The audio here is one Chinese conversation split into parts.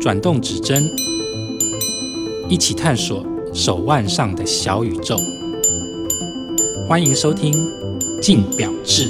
转动指针，一起探索手腕上的小宇宙。欢迎收听《静表志》。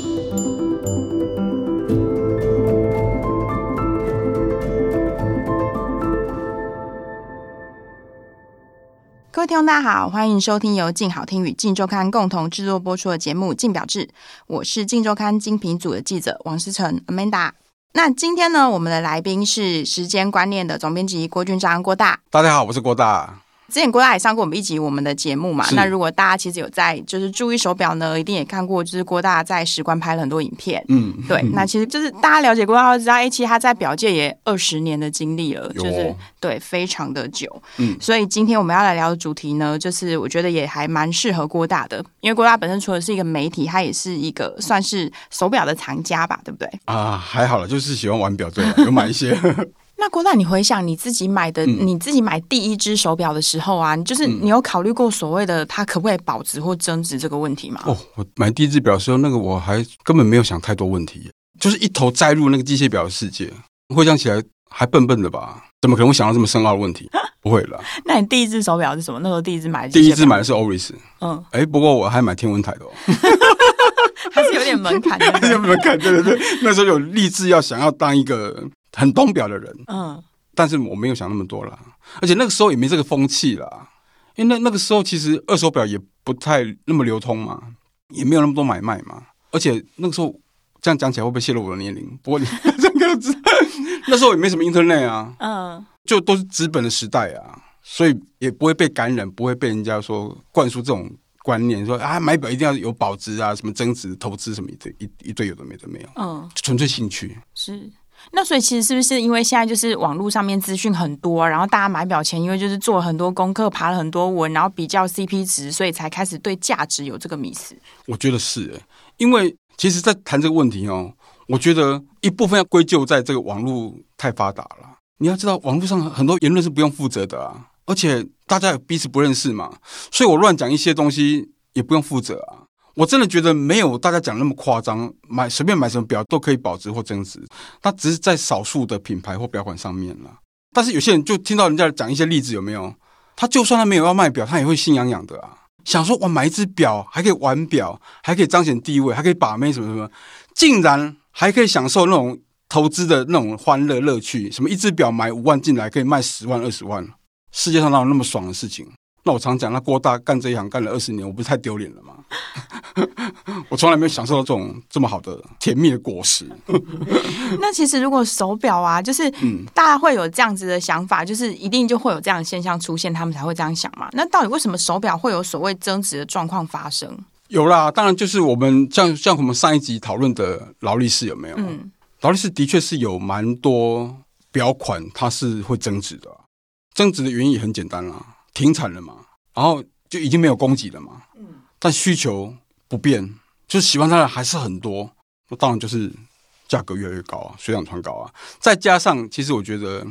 各位听众，大家好，欢迎收听由静好听与静周刊共同制作播出的节目《静表志》，我是静周刊精品组的记者王思成 Amanda。那今天呢，我们的来宾是时间观念的总编辑郭俊章郭大。大家好，我是郭大。之前郭大也上过我们一集我们的节目嘛？那如果大家其实有在就是注意手表呢，一定也看过，就是郭大在时关拍了很多影片。嗯，对，那其实就是大家了解郭大都知道，哎，其实他在表界也二十年的经历了，就是对非常的久。嗯所以今天我们要来聊的主题呢，就是我觉得也还蛮适合郭大的，因为郭大本身除了是一个媒体，他也是一个算是手表的藏家吧，对不对？啊，还好了，就是喜欢玩表，对了，有买一些。那郭大，你回想你自己买的，嗯你自己买第一只手表的时候啊，你就是你有考虑过所谓的它可不可以保值或增值这个问题吗？哦，我买第一只表的时候，那个我还根本没有想太多问题，就是一头栽入那个机械表的世界。回想起来还笨笨的吧？怎么可能会想到这么深奥的问题？不会啦，那你第一只手表是什么？那时候第一只买的，第一只买的，是 Oris，嗯，哎，不过我还买天文台的哦。还是有点门槛的。有没有看？对对对，那时候有立志要想要当一个很懂表的人，嗯，但是我没有想那么多啦，而且那个时候也没这个风气啦，因为那那个时候其实二手表也不太那么流通嘛，也没有那么多买卖嘛，而且那个时候这样讲起来会不会泄露我的年龄？不过你 这个知道，那时候也没什么 Internet 啊，嗯，就都是纸本的时代啊，所以也不会被感染，不会被人家说灌输这种观念，说啊买表一定要有保值啊，什么增值、投资什么一堆一一堆有的没的没有，嗯，就纯粹兴趣。是。那所以其实是不是因为现在就是网络上面资讯很多，然后大家买表前因为就是做了很多功课，爬了很多文，然后比较 CP 值，所以才开始对价值有这个迷思。我觉得是、欸，因为其实，在谈这个问题哦，我觉得一部分要归咎在这个网络太发达了。你要知道，网络上很多言论是不用负责的啊，而且大家也彼此不认识嘛，所以我乱讲一些东西也不用负责啊。我真的觉得没有大家讲那么夸张，买随便买什么表都可以保值或增值，它只是在少数的品牌或表款上面了。但是有些人就听到人家讲一些例子，有没有？他就算他没有要卖表，他也会心痒痒的啊，想说我，买一只表还可以玩表，还可以彰显地位，还可以把妹什么什么，竟然还可以享受那种投资的那种欢乐乐趣，什么一只表买五万进来可以卖十万二十万，世界上哪有那么爽的事情？那我常讲，那郭大干这一行干了二十年，我不是太丢脸了吗？我从来没有享受到这种这么好的甜蜜的果实。那其实如果手表啊，就是嗯大家会有这样子的想法，就是一定就会有这样的现象出现，他们才会这样想嘛。那到底为什么手表会有所谓增值的状况发生？有啦，当然就是我们像像我们上一集讨论的劳力士有没有？嗯，劳力士的确是有蛮多表款它是会增值的啊，增值的原因也很简单啦，停产了嘛，然后就已经没有供给了嘛，嗯但需求不变，就是喜欢它的还是很多，那当然就是价格越来越高啊，水涨船高啊，再加上其实我觉得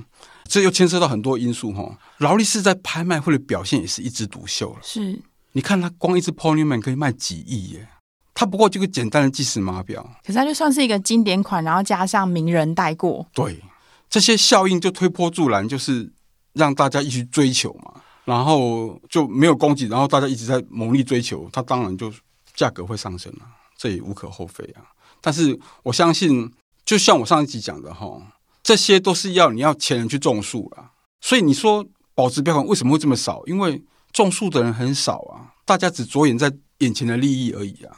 这又牵涉到很多因素哈，劳力士在拍卖会的表现也是一枝独秀了。是。你看它光一只 Ponyman 可以卖几亿耶，它不过就个简单的计时码表，可是它就算是一个经典款，然后加上名人带过，对，这些效应就推波助澜，就是让大家一起追求嘛，然后就没有供给，然后大家一直在猛力追求，它当然就价格会上升了，这也无可厚非啊。但是我相信，就像我上一集讲的哈，这些都是要你要前人去种树啦。所以你说保值标款为什么会这么少？因为种树的人很少啊，大家只着眼在眼前的利益而已啊。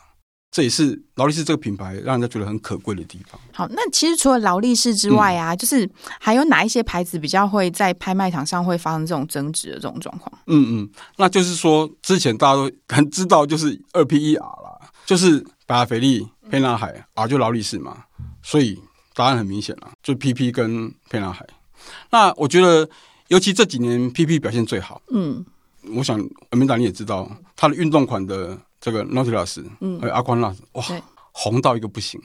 这也是劳力士这个品牌让人家觉得很可贵的地方。好，那其实除了劳力士之外啊，就是还有哪一些牌子比较会在拍卖场上会发生这种争执的这种状况？嗯嗯，那就是说，之前大家都很 知道，就是二 P 一 R 啦，就是百达翡丽、沛纳海，R 就劳力士嘛，所以答案很明显了，就 PP 跟沛纳海。那我觉得，尤其这几年 PP 表现最好。嗯，我想阿明达你也知道，它的运动款的这个 Nautilus，嗯。还有 Aquanaut，哇对，红到一个不行。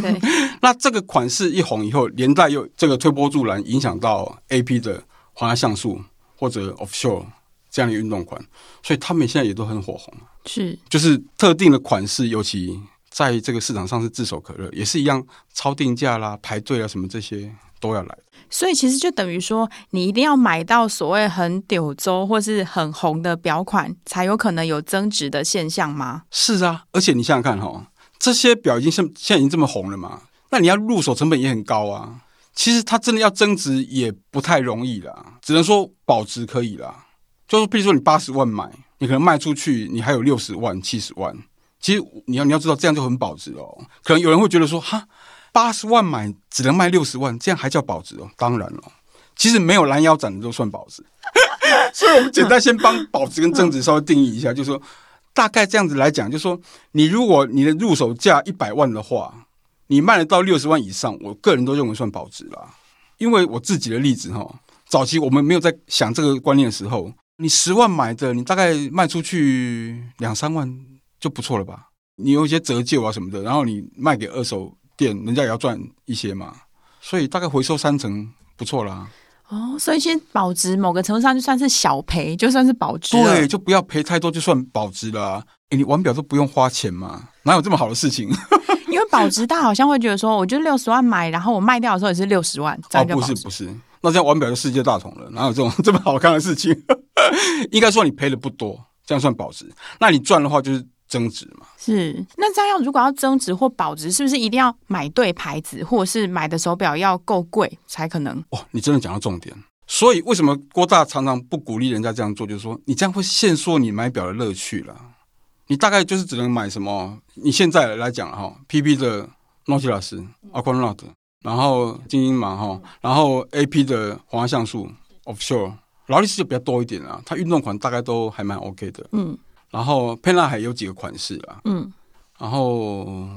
对，那这个款式一红以后，连带又这个推波助澜，影响到 A P 的皇家像素或者 Offshore 这样的运动款，所以他们现在也都很火红。是。就是特定的款式，尤其在这个市场上是炙手可热，也是一样超定价啦、排队啊什么这些都要来。所以其实就等于说，你一定要买到所谓很柳州或是很红的表款，才有可能有增值的现象吗？是啊，而且你想想看哈、这些表已经现现在已经这么红了嘛，那你要入手成本也很高啊。其实它真的要增值也不太容易啦，只能说保值可以啦。就是比如说你八十万买，你可能卖出去你还有六十万、七十万，其实你要你要知道这样就很保值哦。可能有人会觉得说，哈，八十万买只能卖六十万，这样还叫保值哦？当然了，其实没有拦腰斩的都算保值。所以我们简单先帮保值跟增值稍微定义一下，就是说大概这样子来讲，就是说你如果你的入手价一百万的话，你卖得到六十万以上，我个人都认为算保值啦。因为我自己的例子哈，早期我们没有在想这个观念的时候，你十万买的，你大概卖出去两三万就不错了吧？你有一些折旧啊什么的，然后你卖给二手店，人家也要赚一些嘛，所以大概回收三成不错啦。哦，所以其实保值某个程度上就算是小赔，就算是保值。对，就不要赔太多，就算保值了、啊。诶你玩表都不用花钱嘛，哪有这么好的事情？因为保值，大家好像会觉得说，我就六十万买，然后我卖掉的时候也是六十万，这哦，样就保值。不是不是，那这样玩表就世界大同了，哪有这种 这么好看的事情？应该说你赔的不多，这样算保值。那你赚的话就是增值嘛。是，那这样要如果要增值或保值，是不是一定要买对牌子，或者是买的手表要够贵才可能？哇，你真的讲到重点。所以为什么郭大常常不鼓励人家这样做？就是说你这样会限缩你买表的乐趣了。你大概就是只能买什么？你现在来讲哈，PP 的 Nautilus、Aquanaut，然后精英嘛哈，然后 AP 的皇家橡树 Offshore，劳力士就比较多一点啊。它运动款大概都还蛮 OK 的。嗯然后沛纳海有几个款式啦，嗯，然后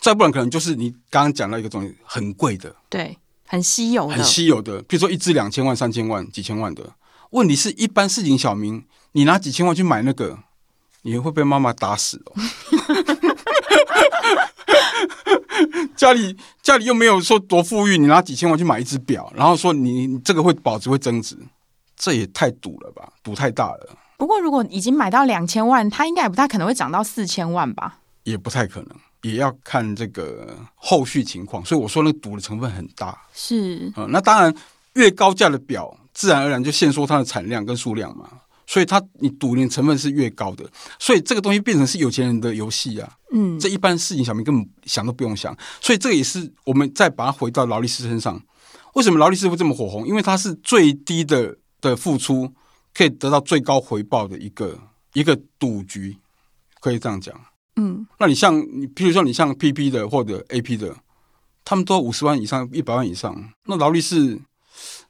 再不然可能就是你刚刚讲到一个东西很贵的、对，很稀有的，很稀有的，比如说一只两千万、三千万、几千万的。问题是一般市井小民，你拿几千万去买那个，你会被妈妈打死哦。家里家里又没有说多富裕，你拿几千万去买一只表，然后说你你这个会保值会增值，这也太赌了吧，赌太大了，不过如果已经买到两千万，它应该也不太可能会涨到四千万吧？也不太可能，也要看这个后续情况。所以我说那个赌的成分很大。是，嗯，那当然，越高价的表，自然而然就限缩它的产量跟数量嘛。所以它你赌的成分是越高的，所以这个东西变成是有钱人的游戏啊。嗯，这一般事情小明根本想都不用想。所以这个也是我们再把它回到劳力士身上。为什么劳力士会这么火红？因为它是最低的的付出可以得到最高回报的一个一个赌局，可以这样讲。嗯，那你像你，譬如说你像 PP 的或者 AP 的，他们都五十万以上、一百万以上。那劳力士，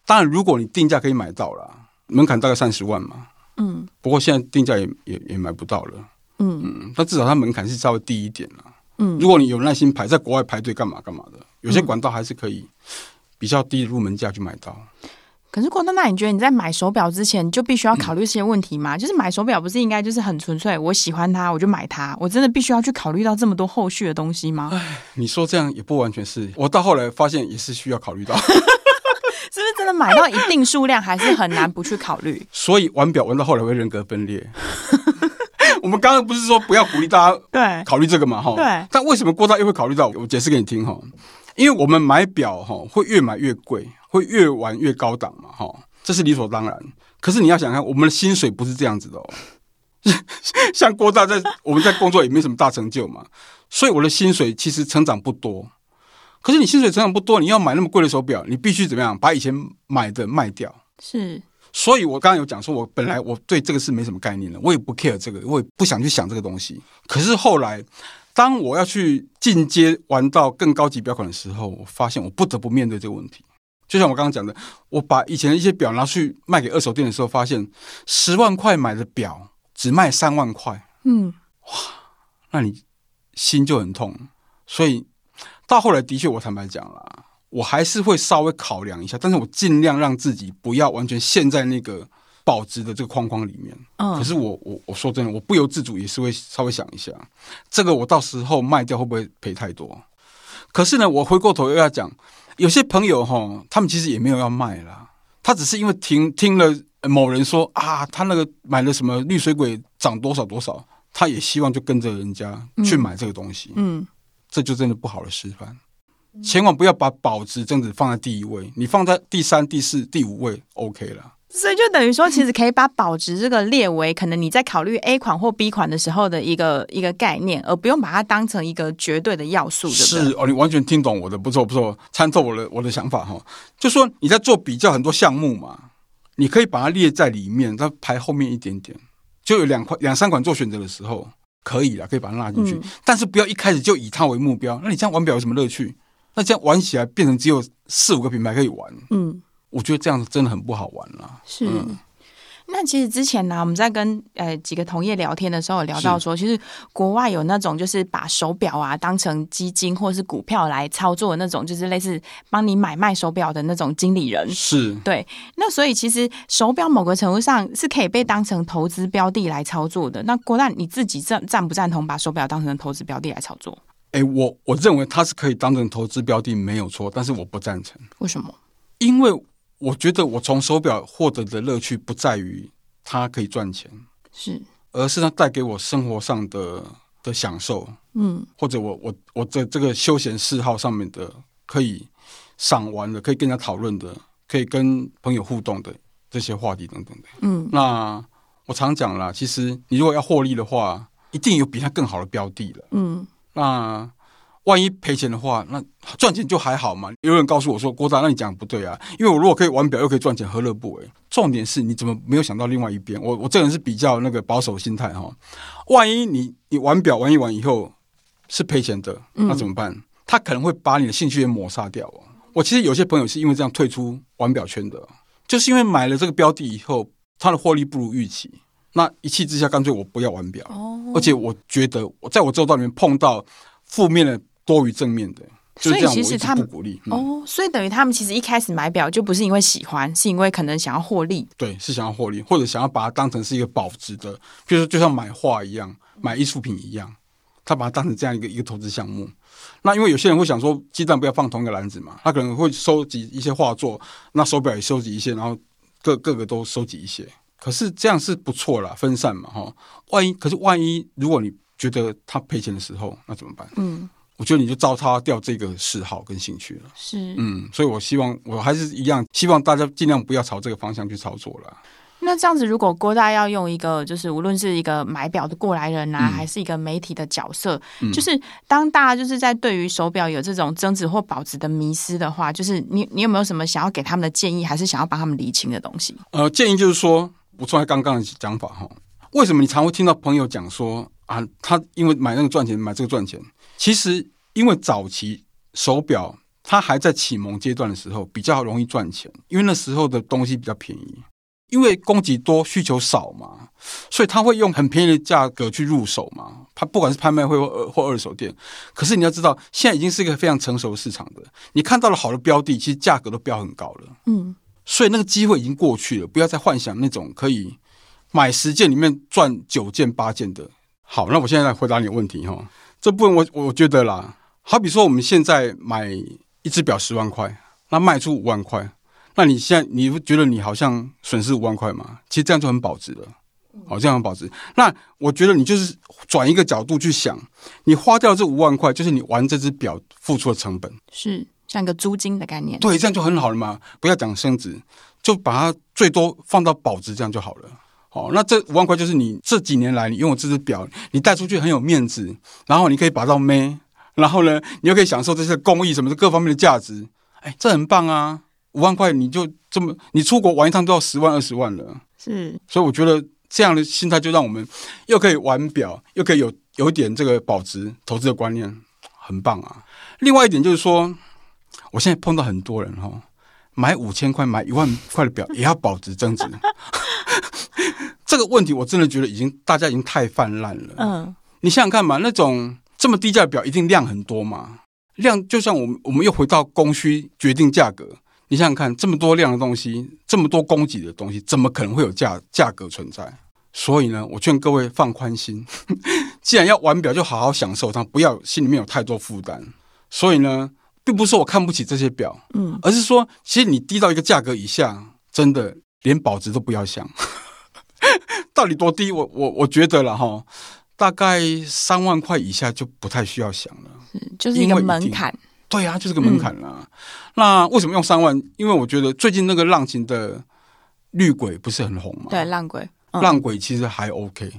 当然如果你定价可以买到啦，门槛大概三十万嘛。嗯不过现在定价也也也买不到了。嗯嗯，但至少它门槛是稍微低一点啦。嗯如果你有耐心排，在国外排队干嘛干嘛的，有些管道还是可以比较低的入门价去买到。可是郭丹娜，你觉得你在买手表之前，你就必须要考虑这些问题吗？就是买手表不是应该就是很纯粹，我喜欢它我就买它，我真的必须要去考虑到这么多后续的东西吗？你说这样也不完全是，我到后来发现也是需要考虑到。是不是真的买到一定数量，还是很难不去考虑？所以玩表玩到后来会人格分裂。我们刚刚不是说不要鼓励大家对，考虑这个嘛？哈，对但为什么郭大又会考虑到？我解释给你听哈。因为我们买表哈会越买越贵，会越玩越高档嘛，哈，这是理所当然。可是你要想看，我们的薪水不是这样子的哦。像郭大在我们在工作也没什么大成就嘛，所以我的薪水其实成长不多。可是你薪水成长不多，你要买那么贵的手表，你必须怎么样把以前买的卖掉。是，所以我刚刚有讲说，我本来我对这个是没什么概念的，我也不 care 这个，我也不想去想这个东西。可是后来，当我要去进阶玩到更高级表款的时候，我发现我不得不面对这个问题。就像我刚刚讲的，我把以前的一些表拿去卖给二手店的时候，发现十万块买的表只卖三万块，嗯哇那你心就很痛。所以到后来，的确我坦白讲啦，我还是会稍微考量一下，但是我尽量让自己不要完全陷在那个保值的这个框框里面。嗯，可是我我我说真的，我不由自主也是会稍微想一下，这个我到时候卖掉会不会赔太多？可是呢，我回过头又要讲，有些朋友哈，他们其实也没有要卖啦，他只是因为听听了某人说啊，他那个买了什么绿水鬼涨多少多少，他也希望就跟着人家去买这个东西，嗯，这就真的不好的示范。千万不要把保值这样子放在第一位，你放在第三、第四、第五位 OK 了。所以就等于说，其实可以把保值这个列为可能你在考虑 A 款或 B 款的时候的一个一个概念，而不用把它当成一个绝对的要素，对不对？是哦，你完全听懂我的，不错不错，参透我的我的想法哈。就说你在做比较很多项目嘛，你可以把它列在里面，它排后面一点点，就有两款两三款做选择的时候可以了，可以把它拉进去，嗯但是不要一开始就以它为目标。那你这样玩表有什么乐趣？那这样玩起来变成只有四五个品牌可以玩，嗯，我觉得这样子真的很不好玩啦。是。嗯那其实之前呢，我们在跟呃几个同业聊天的时候，有聊到说，其实国外有那种就是把手表啊当成基金或是股票来操作的那种，就是类似帮你买卖手表的那种经理人。是，对，那所以其实手表某个程度上是可以被当成投资标的来操作的。那郭大你自己赞赞不赞同把手表当成投资标的来操作？哎，我我认为它是可以当成投资标的没有错，但是我不赞成。为什么？因为我觉得我从手表获得的乐趣不在于它可以赚钱，是，而是它带给我生活上的的享受，嗯或者我我我的这个休闲嗜好上面的可以赏玩的，可以跟人家讨论的，可以跟朋友互动的这些话题等等的。嗯那我常讲啦，其实你如果要获利的话，一定有比它更好的标的了。嗯那万一赔钱的话，那赚钱就还好嘛。有人告诉我说：“郭大，那你讲得不对啊，因为我如果可以玩表又可以赚钱，何乐不为？”重点是你怎么没有想到另外一边？我我这个人是比较那个保守心态哈。万一你你玩表玩一玩以后是赔钱的，那怎么办？他可能会把你的兴趣也抹杀掉哦。我其实有些朋友是因为这样退出玩表圈的，就是因为买了这个标的以后，他的获利不如预期，那一气之下干脆我不要玩表。哦而且我觉得我在我周遭里面碰到负面的多于正面的，就这样，所以其实他们不鼓励。嗯，哦，所以等于他们其实一开始买表就不是因为喜欢，是因为可能想要获利。对，是想要获利，或者想要把它当成是一个保值的，比如说就像买画一样，买艺术品一样，他把它当成这样一个一个投资项目。那因为有些人会想说，鸡蛋不要放同一个篮子嘛，他可能会收集一些画作，那手表也收集一些，然后各各个都收集一些。可是这样是不错啦，分散嘛，哈。万一可是万一如果你觉得他赔钱的时候，那怎么办？嗯，我觉得你就糟蹋掉这个嗜好跟兴趣了。是。嗯，所以我希望我还是一样，希望大家尽量不要朝这个方向去操作了。那这样子，如果郭大要用一个，就是无论是一个买表的过来人啊，嗯还是一个媒体的角色，嗯就是当大家就是在对于手表有这种增值或保值的迷失的话，就是你你有没有什么想要给他们的建议，还是想要帮他们理清的东西？呃，建议就是说，补充在刚刚的讲法哈。为什么你常会听到朋友讲说啊，他因为买那个赚钱，买这个赚钱？其实因为早期手表它还在启蒙阶段的时候，比较容易赚钱，因为那时候的东西比较便宜。因为供给多，需求少嘛，所以他会用很便宜的价格去入手嘛。他不管是拍卖会或二或二手店，可是你要知道，现在已经是一个非常成熟的市场的。你看到了好的标的，其实价格都标很高了。嗯，所以那个机会已经过去了，不要再幻想那种可以买十件里面赚九件八件的。好，那我现在来回答你的问题哈。这部分我我觉得啦，好比说我们现在买一只表十万块，那卖出五万块，那你现在你会觉得你好像损失五万块吗？其实这样就很保值了。好，这样很保值。那我觉得你就是转一个角度去想，你花掉这五万块，就是你玩这只表付出的成本。是像一个租金的概念。对，这样就很好了嘛。不要讲升值，就把它最多放到保值，这样就好了。好，那这五万块就是你这几年来你拥有这只表，你带出去很有面子，然后你可以把到妹，然后呢，你又可以享受这些工艺什么的各方面的价值。哎，这很棒啊！五万块你就这么，你出国玩一趟都要十万二十万了。是所以我觉得这样的心态就让我们又可以玩表，又可以有有一点这个保值投资的观念，很棒啊。另外一点就是说，我现在碰到很多人哈，买五千块、买一万块的表也要保值增值，这个问题我真的觉得已经大家已经太泛滥了。嗯你想想看嘛，那种这么低价的表一定量很多嘛，量就像我们我们又回到供需决定价格。你想想看，这么多量的东西，这么多供给的东西，怎么可能会有价价格存在？所以呢，我劝各位放宽心，既然要玩表，就好好享受它，不要心里面有太多负担。所以呢，并不是说我看不起这些表，嗯，而是说，其实你低到一个价格以下，真的连保值都不要想。到底多低？我我我觉得了哈，大概三万块以下就不太需要想了。就是一个门槛。对啊，就是个门槛啦。那为什么用三万？因为我觉得最近那个浪琴的绿鬼不是很红嘛，对，浪鬼，嗯浪鬼其实还 OK，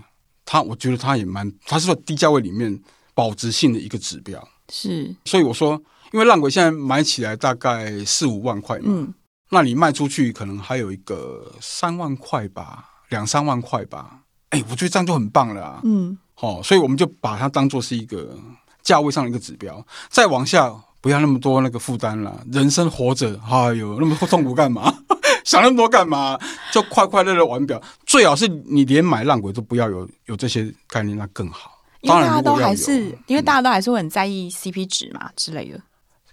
它我觉得它也蛮，它是说低价位里面保值性的一个指标。是，所以我说，因为浪鬼现在买起来大概四五万块嘛，嗯，那你卖出去可能还有一个三万块吧，两三万块吧。哎，我觉得这样就很棒了啊。嗯，哦，所以我们就把它当做是一个价位上的一个指标，再往下不要那么多那个负担了。人生活着，哎呦，那么痛苦干嘛？想那么多干嘛？就快快乐乐玩表，最好是你连买烂鬼都不要有有这些概念，那更好。当然，因为大家都还是，因为嗯大家都还是会很在意 CP 值嘛之类的。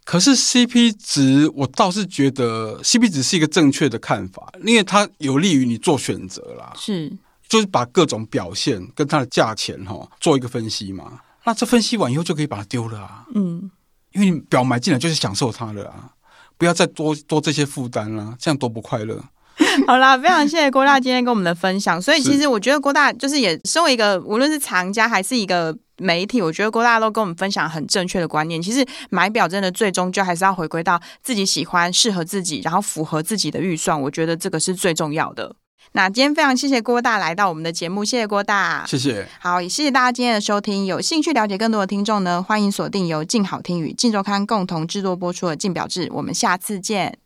可是 CP 值，我倒是觉得 CP 值是一个正确的看法，因为它有利于你做选择啦。是，就是把各种表现跟它的价钱哈做一个分析嘛。那这分析完以后就可以把它丢了啊，嗯，因为你表买进来就是享受它了啊，不要再多多这些负担啦，这样多不快乐。好啦，非常谢谢郭大今天跟我们的分享。所以其实我觉得郭大就是也身为一个无论是藏家还是一个媒体，我觉得郭大都跟我们分享很正确的观念。其实买表真的最终就还是要回归到自己喜欢、适合自己，然后符合自己的预算。我觉得这个是最重要的。那今天非常谢谢郭大来到我们的节目，谢谢郭大。谢谢，好，也谢谢大家今天的收听。有兴趣了解更多的听众呢，欢迎锁定由静好听与静周刊共同制作播出的《静表志》，我们下次见。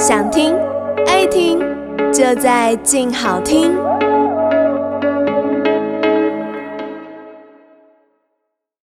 想听爱听，就在静好听。